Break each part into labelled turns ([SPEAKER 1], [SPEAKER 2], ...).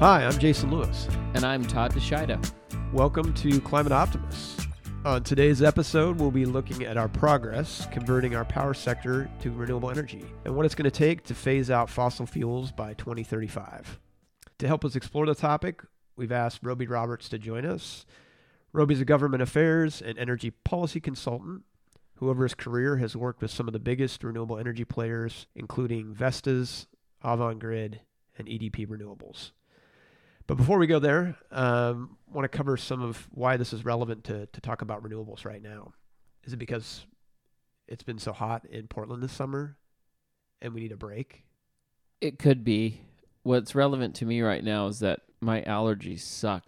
[SPEAKER 1] Hi, I'm Jason Lewis.
[SPEAKER 2] And I'm Todd DeShida.
[SPEAKER 1] Welcome to Climate Optimists. On today's episode, we'll be looking at our progress converting our power sector to renewable energy and what it's going to take to phase out fossil fuels by 2035. To help us explore the topic, we've asked Roby Roberts to join us. Roby's a government affairs and energy policy consultant who, over his career, has worked with some of the biggest renewable energy players, including Vestas, Avangrid, and EDP Renewables. But before we go there, um, want to cover some of why this is relevant to, to talk about renewables right now. Is it because it's been so hot in Portland this summer and we need a break?
[SPEAKER 2] It could be. What's relevant to me right now is that my allergies suck.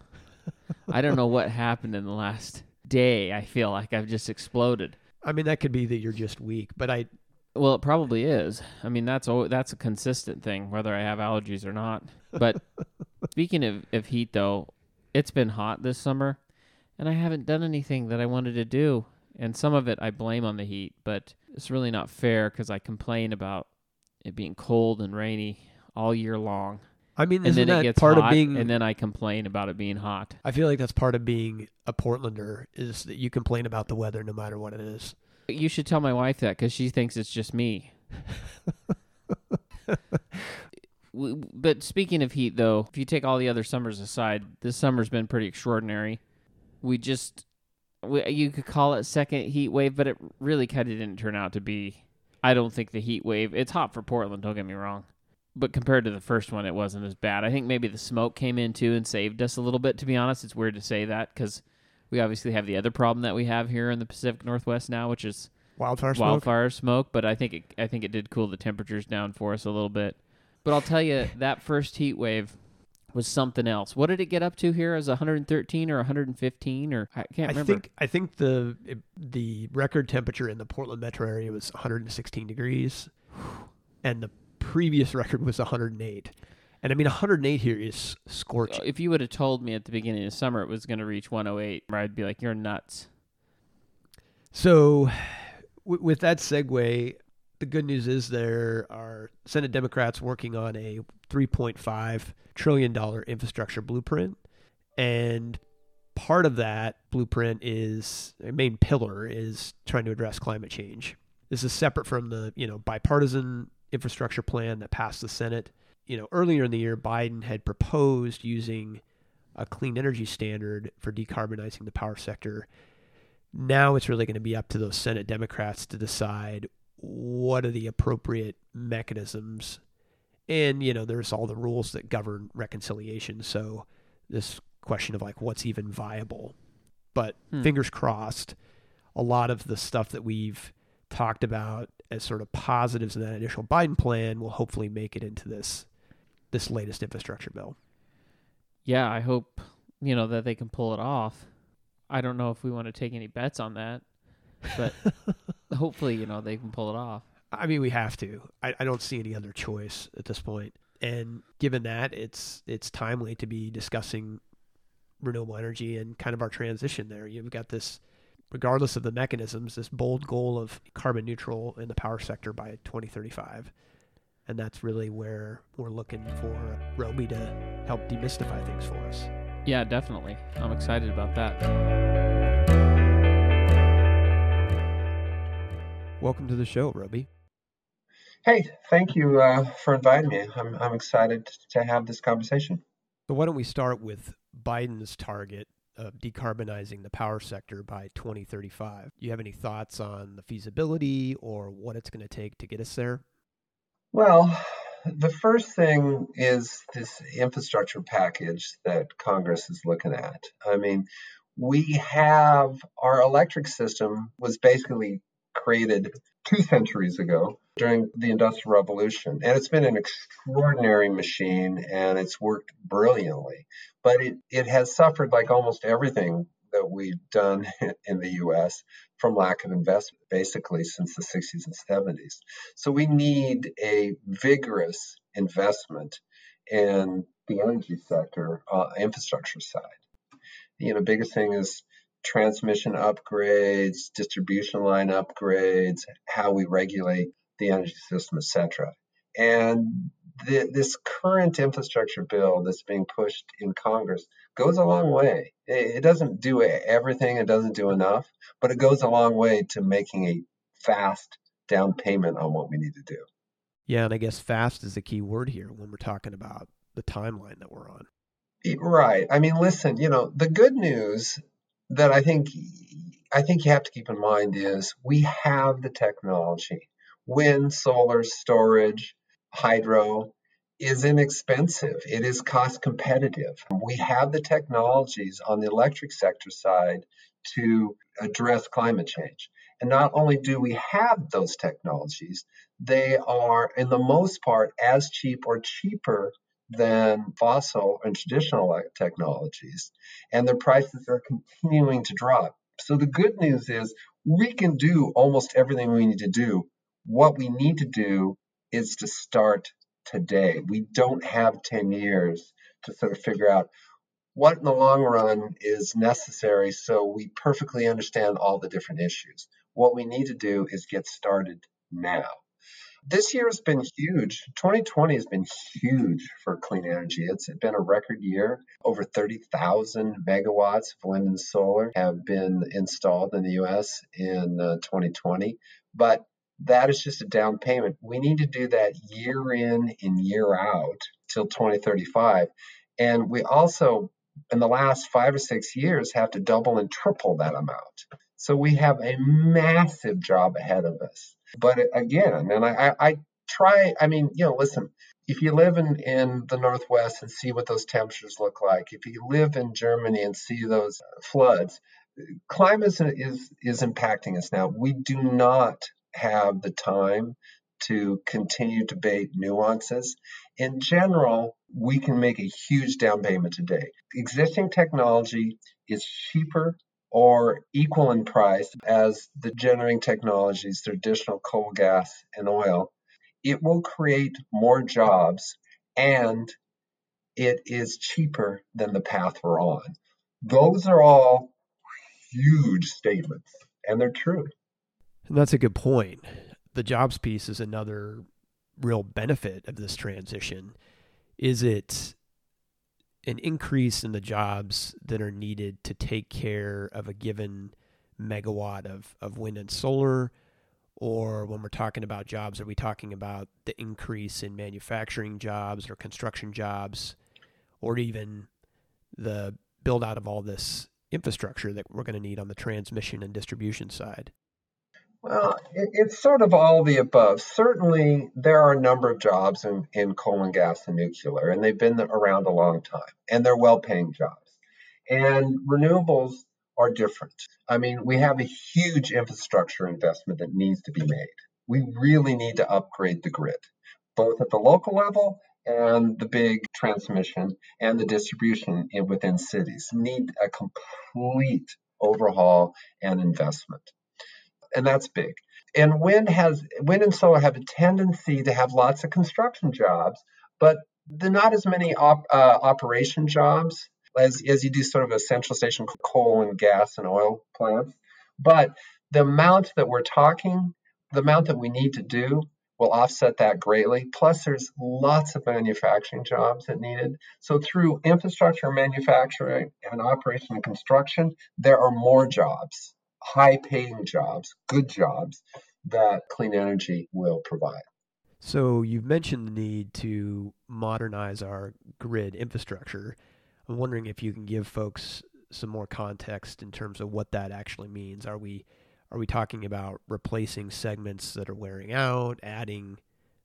[SPEAKER 2] I don't know what happened in the last day. I feel like I've just exploded.
[SPEAKER 1] I mean, that could be that you're just weak, but I.
[SPEAKER 2] Well, it probably is. I mean, that's that's a consistent thing, whether I have allergies or not. But speaking of, of heat, though, it's been hot this summer, and I haven't done anything that I wanted to do. And some of it I blame on the heat, but it's really not fair because I complain about it being cold and rainy all year long.
[SPEAKER 1] I mean,
[SPEAKER 2] and then it gets
[SPEAKER 1] part
[SPEAKER 2] hot,
[SPEAKER 1] of being?
[SPEAKER 2] and then I complain about it being hot.
[SPEAKER 1] I feel like that's part of being a Portlander is that you complain about the weather no matter what it is.
[SPEAKER 2] You should tell my wife that because she thinks it's just me. But speaking of heat, though, if you take all the other summers aside, this summer's been pretty extraordinary. We just, we, you could call it second heat wave, but it really kind of didn't turn out to be. I don't think the heat wave. It's hot for Portland. Don't get me wrong, but compared to the first one, it wasn't as bad. I think maybe the smoke came in too and saved us a little bit. To be honest, it's weird to say that because we obviously have the other problem that we have here in the Pacific Northwest now, which is
[SPEAKER 1] Wildfire smoke.
[SPEAKER 2] wildfire smoke. But I think it, I think it did cool the temperatures down for us a little bit. But I'll tell you, that first heat wave was something else. What did it get up to here? As 113 or 115 or I can't remember.
[SPEAKER 1] I think I think the the record temperature in the Portland metro area was 116 degrees, and the previous record was 108. And I mean, 108 here is scorching.
[SPEAKER 2] if you would have told me at the beginning of summer it was going to reach 108, I'd be like, "You're nuts."
[SPEAKER 1] So, w- with that segue, the good news is there are Senate Democrats working on a 3.5 trillion dollar infrastructure blueprint, and part of that blueprint is a main pillar is trying to address climate change. This is separate from the you know bipartisan infrastructure plan that passed the Senate. You know, earlier in the year, Biden had proposed using a clean energy standard for decarbonizing the power sector now it's really going to be up to those Senate Democrats to decide what are the appropriate mechanisms. And, you know, there's all the rules that govern reconciliation. So this question of like what's even viable. But
[SPEAKER 2] Hmm.
[SPEAKER 1] fingers crossed, a lot of the stuff that we've talked about as sort of positives in that initial Biden plan will hopefully make it into this this latest infrastructure bill.
[SPEAKER 2] Yeah, I hope you know that they can pull it off. I don't know if we want to take any bets on that, but hopefully, you know, they can pull it off.
[SPEAKER 1] I mean, we have to. I, I don't see any other choice at this point. And given that, it's it's timely to be discussing renewable energy and kind of our transition there. You've got this, regardless of the mechanisms, this bold goal of carbon neutral in the power sector by 2035. And that's really where we're looking for Roby to help demystify things for us.
[SPEAKER 2] Yeah, definitely. I'm excited about that.
[SPEAKER 1] Welcome to the show, Roby.
[SPEAKER 3] Hey, thank you uh, for inviting me. I'm, I'm excited to have this conversation.
[SPEAKER 1] So why don't we start with Biden's target of decarbonizing the power sector by 2035? Do you have any thoughts on the feasibility or what it's going to take to get us there?
[SPEAKER 3] Well, the first thing is this infrastructure package that Congress is looking at. I mean, we have our electric system was basically created two centuries ago during the Industrial Revolution. And it's been an extraordinary machine and it's worked brilliantly. But it, it has suffered, like almost everything that we've done in the US, from lack of investment, basically since the 60s and 70s. So we need a vigorous investment in the energy sector, uh, infrastructure side. You know, biggest thing is transmission upgrades, distribution line upgrades, how we regulate the energy system, etc. And the, this current infrastructure bill that's being pushed in Congress goes a long way. It, it doesn't do everything, it doesn't do enough, but it goes a long way to making a fast down payment on what we need to do.
[SPEAKER 1] Yeah, and I guess fast is the key word here when we're talking about the timeline that we're on.
[SPEAKER 3] Right. I mean, listen, you know, the good news that I think I think you have to keep in mind is we have the technology. Wind, solar, storage, hydro is inexpensive. It is cost competitive. We have the technologies on the electric sector side to address climate change. And not only do we have those technologies, they are, in the most part, as cheap or cheaper than fossil and traditional technologies. And their prices are continuing to drop. So the good news is we can do almost everything we need to do. What we need to do is to start today. We don't have 10 years to sort of figure out what in the long run is necessary so we perfectly understand all the different issues. What we need to do is get started now. This year has been huge. 2020 has been huge for clean energy. It's been a record year. Over 30,000 megawatts of wind and solar have been installed in the US in uh, 2020. But that is just a down payment. We need to do that year in and year out till 2035. And we also, in the last five or six years, have to double and triple that amount. So we have a massive job ahead of us. But again, and I, I try, I mean, you know, listen, if you live in, in the Northwest and see what those temperatures look like, if you live in Germany and see those floods, climate is, is, is impacting us now. We do not have the time to continue to debate nuances. In general, we can make a huge down payment today. Existing technology is cheaper or equal in price as the generating technologies, traditional coal, gas, and oil, it will create more jobs and it is cheaper than the path we're on. Those are all huge statements, and they're true.
[SPEAKER 1] And that's a good point. The jobs piece is another real benefit of this transition. Is it an increase in the jobs that are needed to take care of a given megawatt of, of wind and solar? Or when we're talking about jobs, are we talking about the increase in manufacturing jobs or construction jobs, or even the build out of all this infrastructure that we're going to need on the transmission and distribution side?
[SPEAKER 3] Well, it's sort of all the above. Certainly, there are a number of jobs in, in coal and gas and nuclear, and they've been around a long time, and they're well paying jobs. And renewables are different. I mean, we have a huge infrastructure investment that needs to be made. We really need to upgrade the grid, both at the local level and the big transmission and the distribution within cities need a complete overhaul and investment and that's big. And wind has wind and solar have a tendency to have lots of construction jobs, but they're not as many op, uh, operation jobs as as you do sort of a central station coal and gas and oil plants. But the amount that we're talking, the amount that we need to do will offset that greatly. Plus, there's lots of manufacturing jobs that needed. So through infrastructure manufacturing and operation and construction, there are more jobs high paying jobs, good jobs that clean energy will provide.
[SPEAKER 1] So you've mentioned the need to modernize our grid infrastructure. I'm wondering if you can give folks some more context in terms of what that actually means. Are we are we talking about replacing segments that are wearing out, adding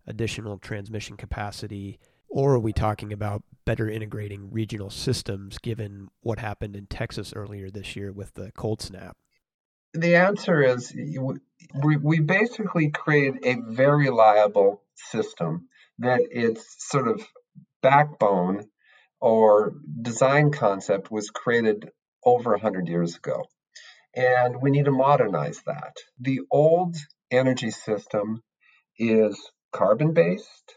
[SPEAKER 1] additional transmission capacity, or are we talking about better integrating regional systems given what happened in Texas earlier this year with the cold snap?
[SPEAKER 3] The answer is we, we basically create a very reliable system that its sort of backbone or design concept was created over 100 years ago. And we need to modernize that. The old energy system is carbon based,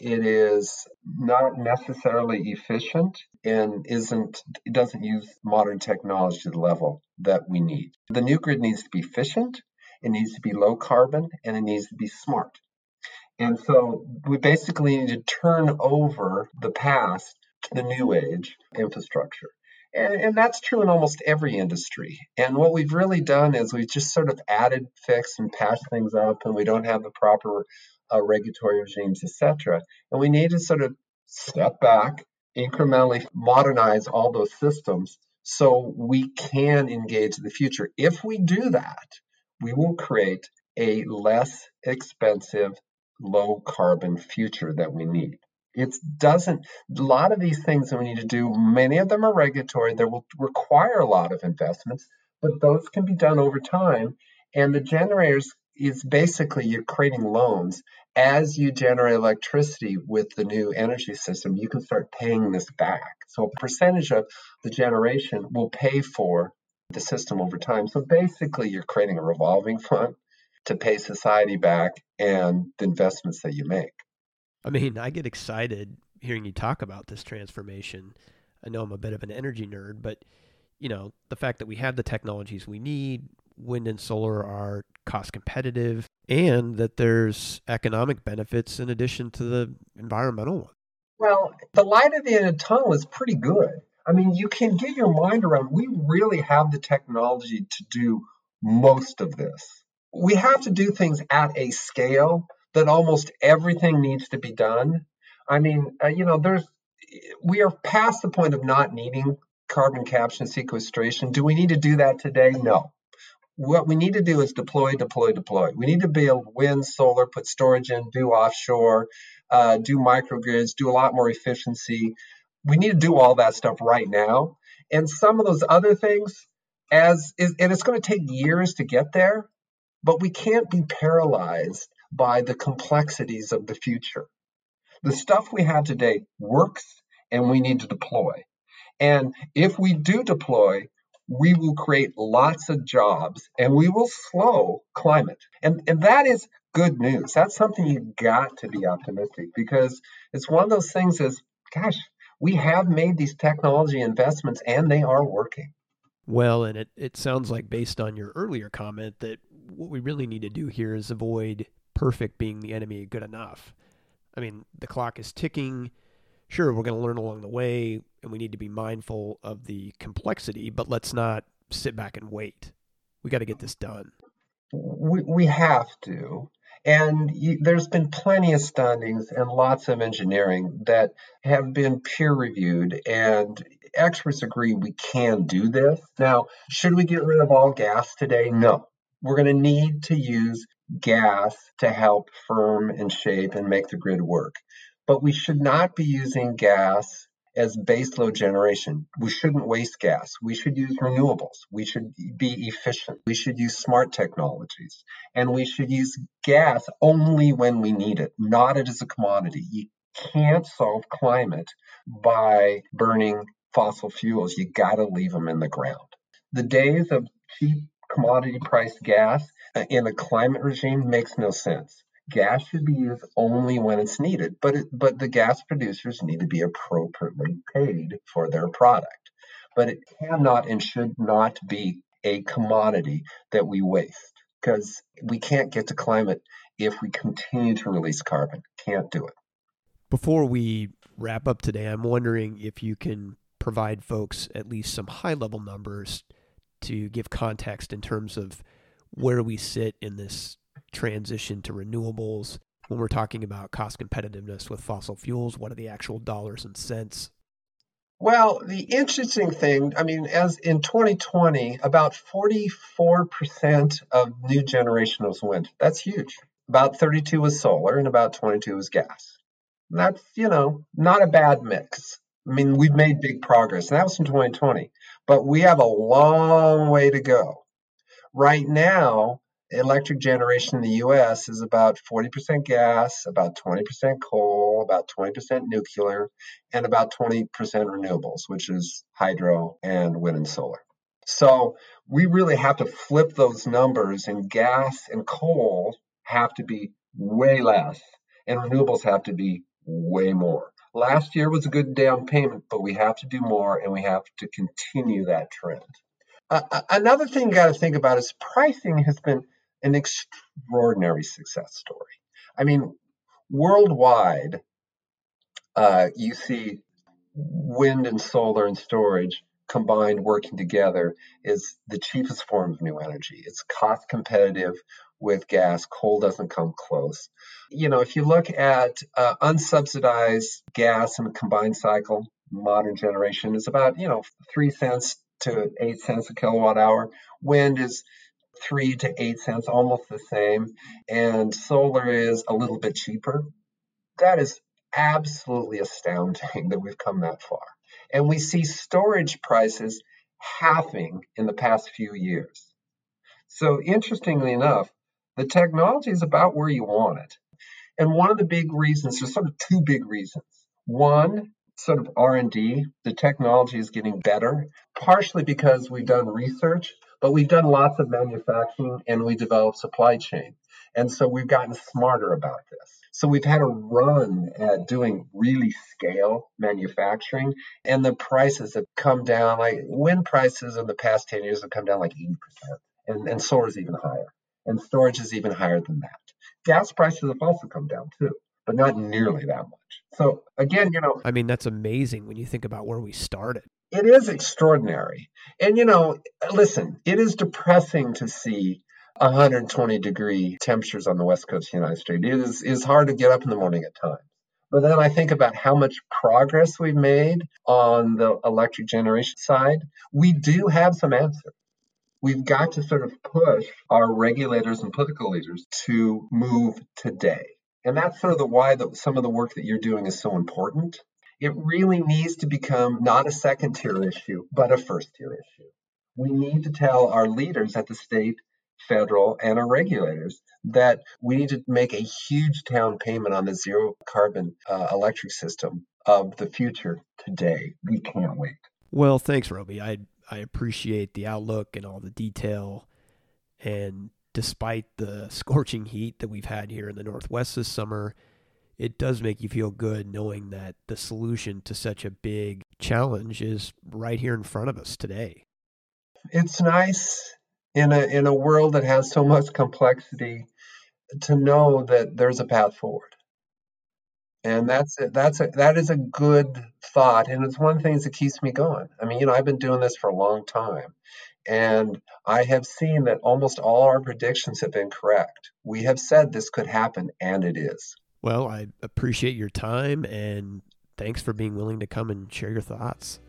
[SPEAKER 3] it is not necessarily efficient and isn't it doesn't use modern technology to the level that we need. The new grid needs to be efficient, it needs to be low carbon, and it needs to be smart. And so we basically need to turn over the past to the new age infrastructure. And, and, that's true in almost every industry. And what we've really done is we've just sort of added, fixed, and patched things up, and we don't have the proper uh, regulatory regimes, etc. And we need to sort of step back, incrementally modernize all those systems so we can engage the future. If we do that, we will create a less expensive, low carbon future that we need. It doesn't, a lot of these things that we need to do, many of them are regulatory. They will require a lot of investments, but those can be done over time. And the generators is basically you're creating loans. As you generate electricity with the new energy system, you can start paying this back. So a percentage of the generation will pay for the system over time. So basically, you're creating a revolving fund to pay society back and the investments that you make.
[SPEAKER 1] I mean, I get excited hearing you talk about this transformation. I know I'm a bit of an energy nerd, but you know, the fact that we have the technologies we need, wind and solar are cost competitive, and that there's economic benefits in addition to the environmental one.
[SPEAKER 3] Well, the light at the end of the tunnel is pretty good. I mean, you can get your mind around, we really have the technology to do most of this. We have to do things at a scale that almost everything needs to be done. I mean, uh, you know, there's we are past the point of not needing carbon capture and sequestration. Do we need to do that today? No. What we need to do is deploy, deploy, deploy. We need to build wind, solar, put storage in, do offshore, uh, do microgrids, do a lot more efficiency. We need to do all that stuff right now. And some of those other things, as is, and it's going to take years to get there, but we can't be paralyzed by the complexities of the future. The stuff we have today works and we need to deploy. And if we do deploy, we will create lots of jobs and we will slow climate. And, and that is good news. That's something you got to be optimistic because it's one of those things is, gosh, we have made these technology investments and they are working.
[SPEAKER 1] Well, and it, it sounds like based on your earlier comment that what we really need to do here is avoid perfect being the enemy of good enough. I mean, the clock is ticking. Sure, we're going to learn along the way, and we need to be mindful of the complexity, but let's not sit back and wait. We got to get this done.
[SPEAKER 3] We, we have to. And you, there's been plenty of studies and lots of engineering that have been peer reviewed, and experts agree we can do this. Now, should we get rid of all gas today? No. We're going to need to use gas to help firm and shape and make the grid work. But we should not be using gas as baseload generation. We shouldn't waste gas. We should use renewables. We should be efficient. We should use smart technologies. And we should use gas only when we need it, not as a commodity. You can't solve climate by burning fossil fuels. You got to leave them in the ground. The days of cheap commodity priced gas uh, in a climate regime makes no sense. Gas should be used only when it's needed, but it, but the gas producers need to be appropriately paid for their product. But it cannot and should not be a commodity that we waste because we can't get to climate if we continue to release carbon. Can't do it.
[SPEAKER 1] Before we wrap up today, I'm wondering if you can provide folks at least some high level numbers to give context in terms of where we sit in this transition to renewables. When we're talking about cost competitiveness with fossil fuels what are the actual dollars and cents?
[SPEAKER 3] Well the interesting thing i mean as in 2020 about 44% of new generation was wind. That's huge. About 32 was solar and about 22 was gas. And that's you know not a bad mix. I mean we've made big progress. And that was in 2020 but we have a long way to go. Right now, electric generation in the US is about 40% gas, about 20% coal, about 20% nuclear, and about 20% renewables, which is hydro and wind and solar. So we really have to flip those numbers, and gas and coal have to be way less, and renewables have to be way more. Last year was a good down payment, but we have to do more, and we have to continue that trend. Uh, another thing you got to think about is pricing has been an extraordinary success story. I mean, worldwide, uh, you see wind and solar and storage combined working together is the cheapest form of new energy. It's cost competitive with gas. Coal doesn't come close. You know, if you look at uh, unsubsidized gas in a combined cycle, modern generation is about, you know, three cents to eight cents a kilowatt hour. Wind is three to eight cents, almost the same. And solar is a little bit cheaper. That is absolutely astounding that we've come that far. And we see storage prices halving in the past few years. So interestingly enough, the technology is about where you want it. And one of the big reasons, there's sort of two big reasons. One, sort of R&D, the technology is getting better, partially because we've done research, but we've done lots of manufacturing and we developed supply chain. And so we've gotten smarter about this. So we've had a run at doing really scale manufacturing, and the prices have come down. Like wind prices in the past 10 years have come down like 80%, and, and solar is even higher, and storage is even higher than that. Gas prices have also come down too, but not nearly that much. So again, you know,
[SPEAKER 1] I mean, that's amazing when you think about where we started.
[SPEAKER 3] It is extraordinary. And you know, listen, it is depressing to see 120 degree temperatures on the west coast of the United States. It is, is hard to get up in the morning at times. But then I think about how much progress we've made on the electric generation side. We do have some answers. We've got to sort of push our regulators and political leaders to move today. And that's sort of the why that some of the work that you're doing is so important. It really needs to become not a second tier issue, but a first tier issue. We need to tell our leaders at the state federal, and our regulators that we need to make a huge down payment on the zero carbon uh, electric system of the future today. We can't wait.
[SPEAKER 1] Well, thanks, Roby. I I appreciate the outlook and all the detail. And despite the scorching heat that we've had here in the Northwest this summer, it does make you feel good knowing that the solution to such a big challenge is right here in front of us today.
[SPEAKER 3] It's nice in a in a world that has so much complexity to know that there's a path forward. And that's a, that's a, that is a good thought and it's one of the things that keeps me going. I mean you know i've been doing this for a long time and i have seen that almost all our predictions have been correct. We have said this could happen and it is
[SPEAKER 1] well i appreciate your time and thanks for being willing to come and share your thoughts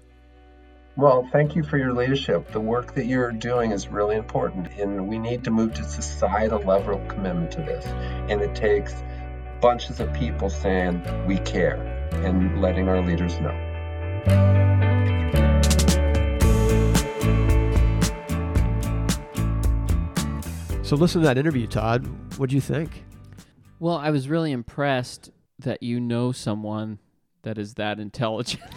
[SPEAKER 3] well, thank you for your leadership. The work that you're doing is really important, and we need to move to societal level commitment to this. And it takes bunches of people saying we care and letting our leaders know.
[SPEAKER 1] So, listen to that interview, Todd. What do you think?
[SPEAKER 2] Well, I was really impressed that you know someone that is that intelligent.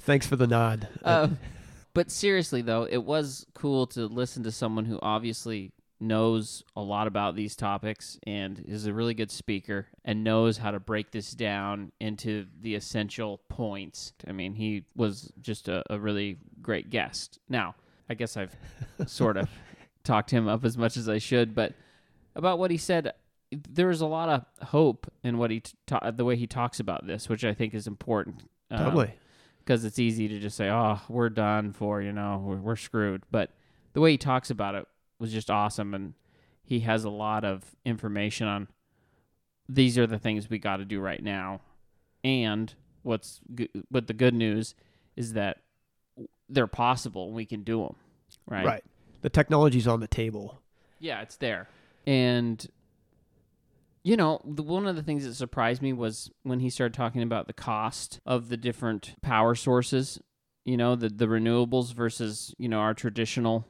[SPEAKER 1] Thanks for the nod.
[SPEAKER 2] Uh, but seriously, though, it was cool to listen to someone who obviously knows a lot about these topics and is a really good speaker and knows how to break this down into the essential points. I mean, he was just a, a really great guest. Now, I guess I've sort of talked him up as much as I should, but about what he said, there was a lot of hope in what he ta- the way he talks about this, which I think is important.
[SPEAKER 1] Um, totally
[SPEAKER 2] because it's easy to just say, "Oh, we're done for," you know, we're, we're screwed. But the way he talks about it was just awesome, and he has a lot of information on these are the things we got to do right now, and what's good, but the good news is that they're possible. and We can do them, right?
[SPEAKER 1] Right. The technology's on the table.
[SPEAKER 2] Yeah, it's there, and you know, the, one of the things that surprised me was when he started talking about the cost of the different power sources, you know, the, the renewables versus, you know, our traditional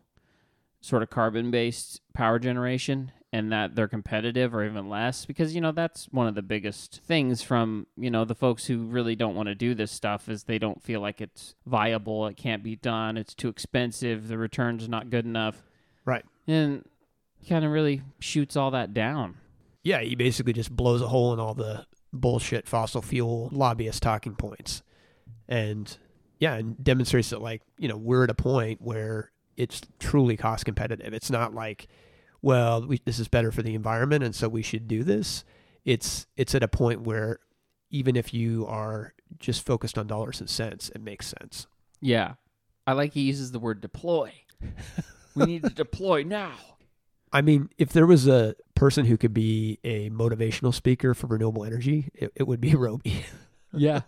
[SPEAKER 2] sort of carbon based power generation and that they're competitive or even less because you know that's one of the biggest things from you know the folks who really don't want to do this stuff is they don't feel like it's viable it can't be done it's too expensive the return's not good enough.
[SPEAKER 1] Right.
[SPEAKER 2] And kind of really shoots all that down
[SPEAKER 1] yeah, he basically just blows a hole in all the bullshit fossil fuel lobbyist talking points. And yeah, and demonstrates that like, you know, we're at a point where it's truly cost competitive. It's not like well, we, this is better for the environment, and so we should do this. It's it's at a point where even if you are just focused on dollars and cents, it makes sense.
[SPEAKER 2] Yeah. I like he uses the word deploy. we need to deploy now.
[SPEAKER 1] I mean, if there was a person who could be a motivational speaker for renewable energy, it, it would be Roby.
[SPEAKER 2] Yeah.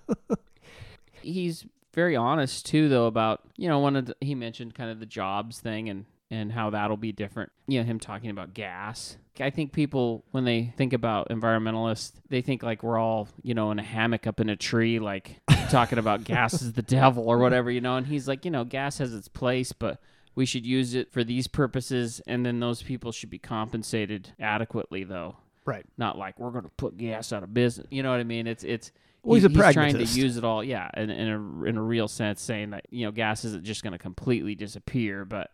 [SPEAKER 2] He's very honest too though about, you know, one of the, he mentioned kind of the jobs thing and and how that'll be different. You know, him talking about gas. I think people when they think about environmentalists, they think like we're all, you know, in a hammock up in a tree like talking about gas is the devil or whatever, you know, and he's like, you know, gas has its place, but we should use it for these purposes and then those people should be compensated adequately though
[SPEAKER 1] right.
[SPEAKER 2] not like we're going to put gas out of business you know what i mean it's it's
[SPEAKER 1] Well, he's a
[SPEAKER 2] trying to use it all yeah in, in a in a real sense saying that you know gas isn't just going to completely disappear but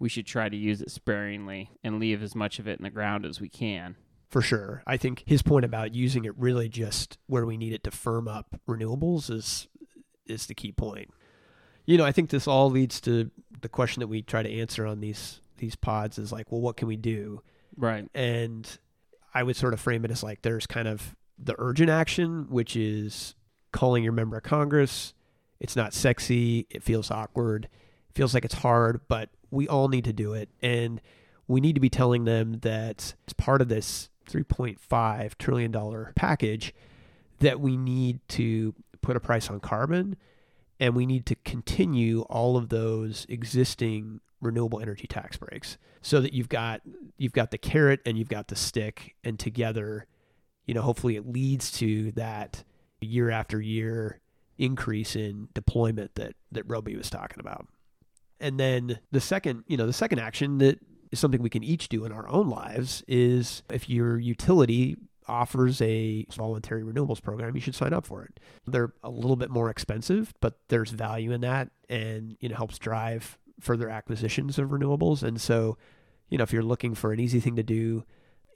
[SPEAKER 2] we should try to use it sparingly and leave as much of it in the ground as we can
[SPEAKER 1] For sure. I think his point about using it really just where we need it to firm up renewables is is the key point. You know, I think this all leads to the question that we try to answer on these these pods is like, well, what can we do?
[SPEAKER 2] right
[SPEAKER 1] And I would sort of frame it as like there's kind of the urgent action, which is calling your member of Congress. It's not sexy. It feels awkward. It feels like it's hard, but we all need to do it. And we need to be telling them that it's part of this $3.5 trillion package, that we need to put a price on carbon and we need to continue all of those existing renewable energy tax breaks so that you've got you've got the carrot and you've got the stick and together you know hopefully it leads to that year after year increase in deployment that that Roby was talking about. And then the second you know the second action that is something we can each do in our own lives is if your utility offers a voluntary renewables program you should sign up for it. They're a little bit more expensive but there's value in that and you know helps drive further acquisitions of renewables. And so you know if you're looking for an easy thing to do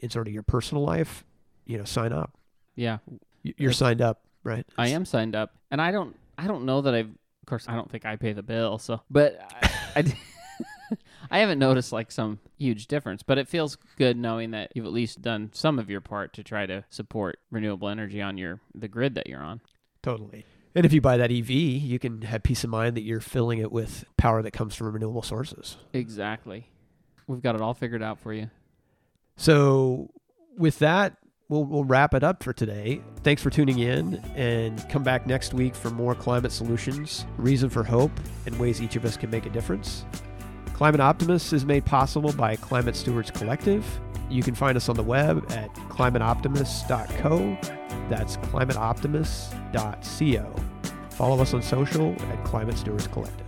[SPEAKER 1] in sort of your personal life you know sign up.
[SPEAKER 2] Yeah.
[SPEAKER 1] You're
[SPEAKER 2] It's-
[SPEAKER 1] signed up right?
[SPEAKER 2] I am signed up and i don't i don't know that i've of course i don't think i pay the bill so but i, I I haven't noticed like some huge difference, but it feels good knowing that you've at least done some of your part to try to support renewable energy on your the grid that you're on.
[SPEAKER 1] totally and if you buy that ev you can have peace of mind that you're filling it with power that comes from renewable sources
[SPEAKER 2] Exactly. We've got it all figured out for you.
[SPEAKER 1] So, with that, we'll, we'll wrap it up for today. Thanks for tuning in and come back next week for more climate solutions, reason for hope, and ways each of us can make a difference. Climate Optimists is made possible by Climate Stewards Collective. You can find us on the web at climateoptimists.co. That's climateoptimists.co. Follow us on social at Climate Stewards Collective.